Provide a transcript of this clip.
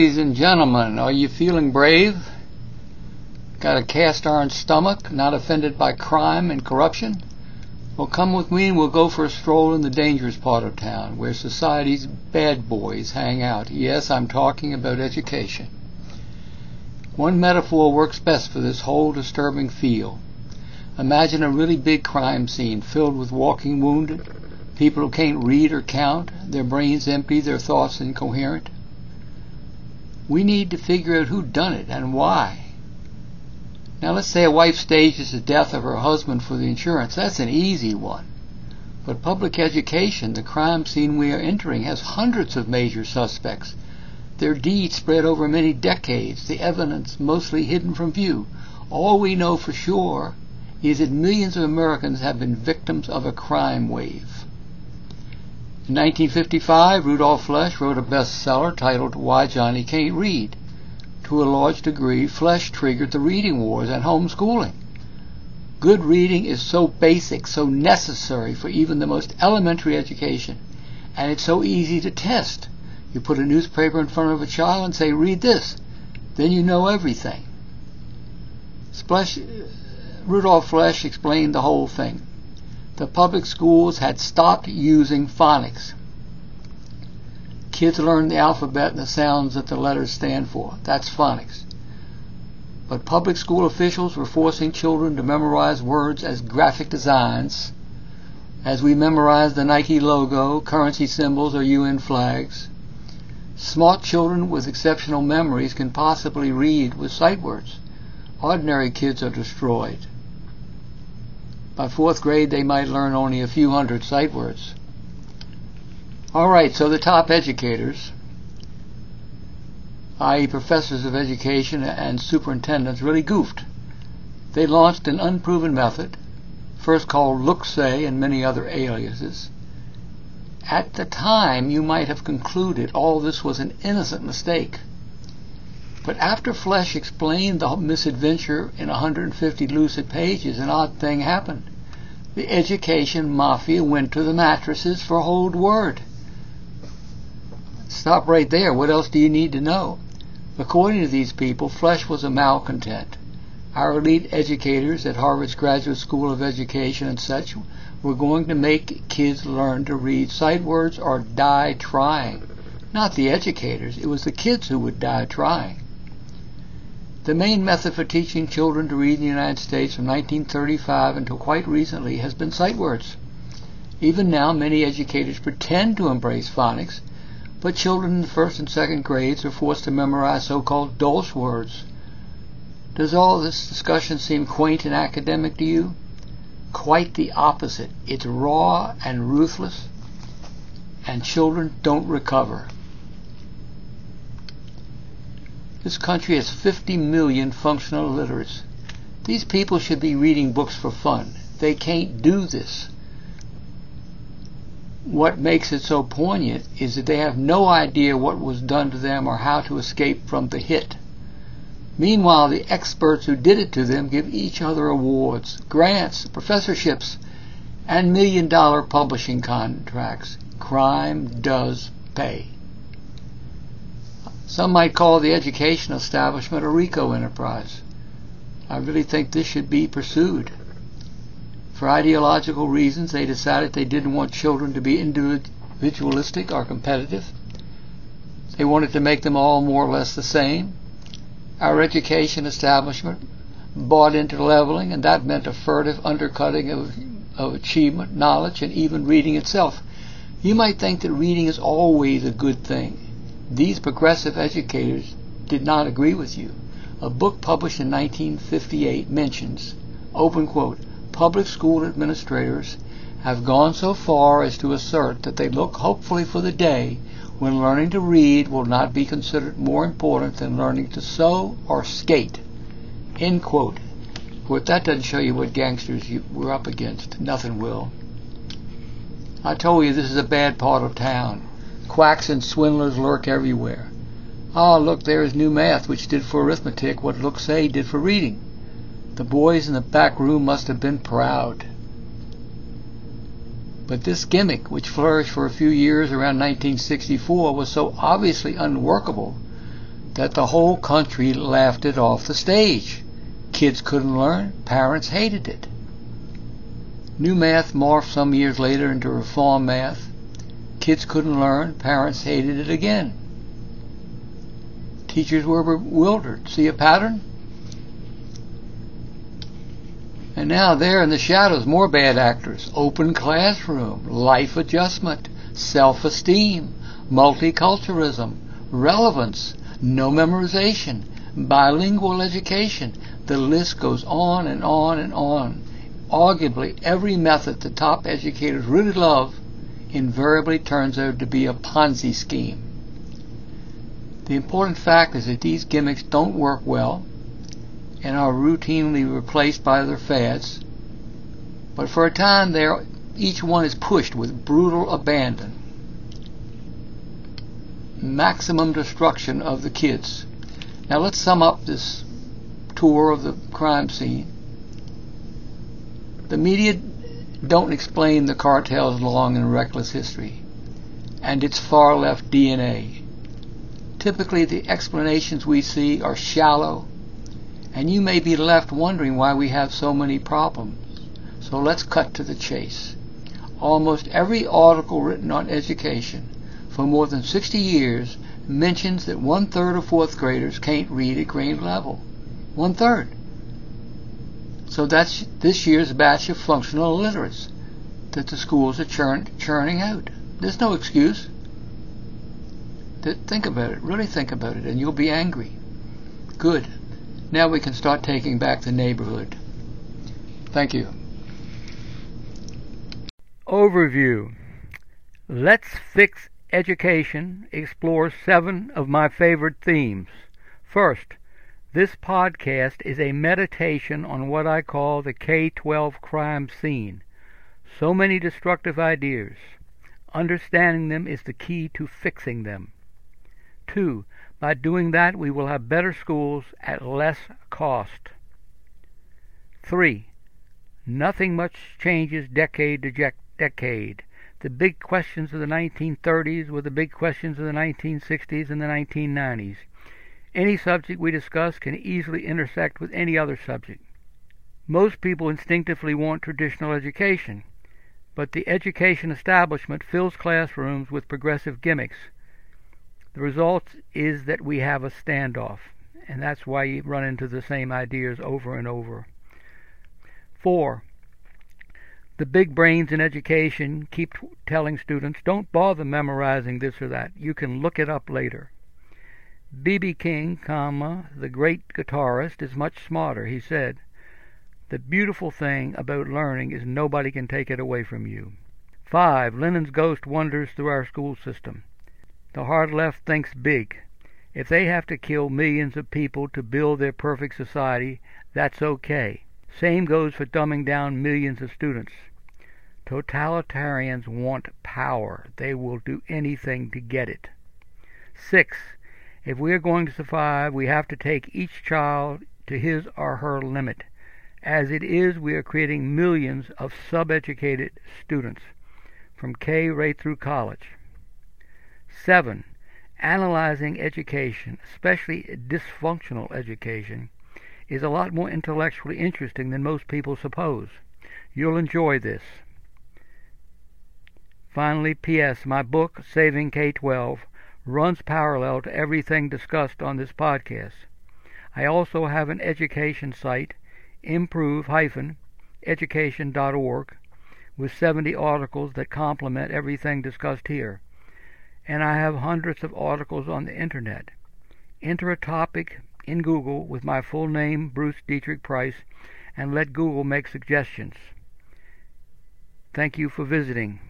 Ladies and gentlemen, are you feeling brave? Got a cast iron stomach, not offended by crime and corruption? Well, come with me and we'll go for a stroll in the dangerous part of town, where society's bad boys hang out. Yes, I'm talking about education. One metaphor works best for this whole disturbing feel. Imagine a really big crime scene filled with walking wounded, people who can't read or count, their brains empty, their thoughts incoherent. We need to figure out who done it and why. Now let's say a wife stages the death of her husband for the insurance. That's an easy one. But public education, the crime scene we are entering, has hundreds of major suspects. Their deeds spread over many decades, the evidence mostly hidden from view. All we know for sure is that millions of Americans have been victims of a crime wave. In 1955, Rudolf Flesch wrote a bestseller titled Why Johnny Can't Read. To a large degree, Flesch triggered the reading wars and homeschooling. Good reading is so basic, so necessary for even the most elementary education, and it's so easy to test. You put a newspaper in front of a child and say, read this. Then you know everything. Flesch, Rudolf Flesch explained the whole thing the public schools had stopped using phonics. Kids learn the alphabet and the sounds that the letters stand for. That's phonics. But public school officials were forcing children to memorize words as graphic designs, as we memorize the Nike logo, currency symbols, or UN flags. Smart children with exceptional memories can possibly read with sight words. Ordinary kids are destroyed. By fourth grade, they might learn only a few hundred sight words. All right, so the top educators, i.e., professors of education and superintendents, really goofed. They launched an unproven method, first called Look-Say and many other aliases. At the time, you might have concluded all this was an innocent mistake. But after Flesch explained the misadventure in 150 lucid pages, an odd thing happened. The education mafia went to the mattresses for whole word. Stop right there. What else do you need to know? According to these people, Flesch was a malcontent. Our elite educators at Harvard's Graduate School of Education and such were going to make kids learn to read sight words or die trying. Not the educators, it was the kids who would die trying. The main method for teaching children to read in the United States from 1935 until quite recently has been sight words. Even now, many educators pretend to embrace phonics, but children in the first and second grades are forced to memorize so-called Dolch words. Does all this discussion seem quaint and academic to you? Quite the opposite. It's raw and ruthless, and children don't recover. This country has 50 million functional illiterates. These people should be reading books for fun. They can't do this. What makes it so poignant is that they have no idea what was done to them or how to escape from the hit. Meanwhile, the experts who did it to them give each other awards, grants, professorships, and million dollar publishing contracts. Crime does pay. Some might call the education establishment a RICO enterprise. I really think this should be pursued. For ideological reasons, they decided they didn't want children to be individualistic or competitive. They wanted to make them all more or less the same. Our education establishment bought into leveling, and that meant a furtive undercutting of, of achievement, knowledge, and even reading itself. You might think that reading is always a good thing. These progressive educators did not agree with you. A book published in 1958 mentions, open quote, public school administrators have gone so far as to assert that they look hopefully for the day when learning to read will not be considered more important than learning to sew or skate. End quote. But that doesn't show you what gangsters you were up against. Nothing will. I told you this is a bad part of town. Quacks and swindlers lurk everywhere. Ah, look, there is new math, which did for arithmetic what Look-Say did for reading. The boys in the back room must have been proud. But this gimmick, which flourished for a few years around 1964, was so obviously unworkable that the whole country laughed it off the stage. Kids couldn't learn, parents hated it. New math morphed some years later into reform math. Kids couldn't learn, parents hated it again. Teachers were bewildered. See a pattern? And now there in the shadows, more bad actors. Open classroom, life adjustment, self-esteem, multiculturalism, relevance, no memorization, bilingual education. The list goes on and on and on. Arguably, every method the top educators really love invariably turns out to be a Ponzi scheme. The important fact is that these gimmicks don't work well and are routinely replaced by other fads, but for a time there, each one is pushed with brutal abandon. Maximum destruction of the kids. Now let's sum up this tour of the crime scene. The media don't explain the cartel's long and reckless history and its far left DNA. Typically, the explanations we see are shallow, and you may be left wondering why we have so many problems. So let's cut to the chase. Almost every article written on education for more than 60 years mentions that one third of fourth graders can't read at grade level. One third. So that's this year's batch of functional illiterates that the schools are churn, churning out. There's no excuse. Think about it. Really think about it, and you'll be angry. Good. Now we can start taking back the neighborhood. Thank you. Overview. Let's Fix Education explores seven of my favorite themes. First, this podcast is a meditation on what I call the K 12 crime scene. So many destructive ideas. Understanding them is the key to fixing them. Two, by doing that, we will have better schools at less cost. Three, nothing much changes decade to decade. The big questions of the 1930s were the big questions of the 1960s and the 1990s. Any subject we discuss can easily intersect with any other subject. Most people instinctively want traditional education, but the education establishment fills classrooms with progressive gimmicks. The result is that we have a standoff, and that's why you run into the same ideas over and over. 4. The big brains in education keep telling students don't bother memorizing this or that. You can look it up later. B.B. King, comma, the great guitarist, is much smarter. He said, The beautiful thing about learning is nobody can take it away from you. 5. Lenin's ghost wanders through our school system. The hard left thinks big. If they have to kill millions of people to build their perfect society, that's okay. Same goes for dumbing down millions of students. Totalitarians want power. They will do anything to get it. 6. If we are going to survive, we have to take each child to his or her limit. As it is, we are creating millions of sub-educated students from K right through college. 7. Analyzing education, especially dysfunctional education, is a lot more intellectually interesting than most people suppose. You'll enjoy this. Finally, P.S. My book, Saving K-12, runs parallel to everything discussed on this podcast. I also have an education site, improve-education.org, with 70 articles that complement everything discussed here. And I have hundreds of articles on the internet. Enter a topic in Google with my full name, Bruce Dietrich Price, and let Google make suggestions. Thank you for visiting.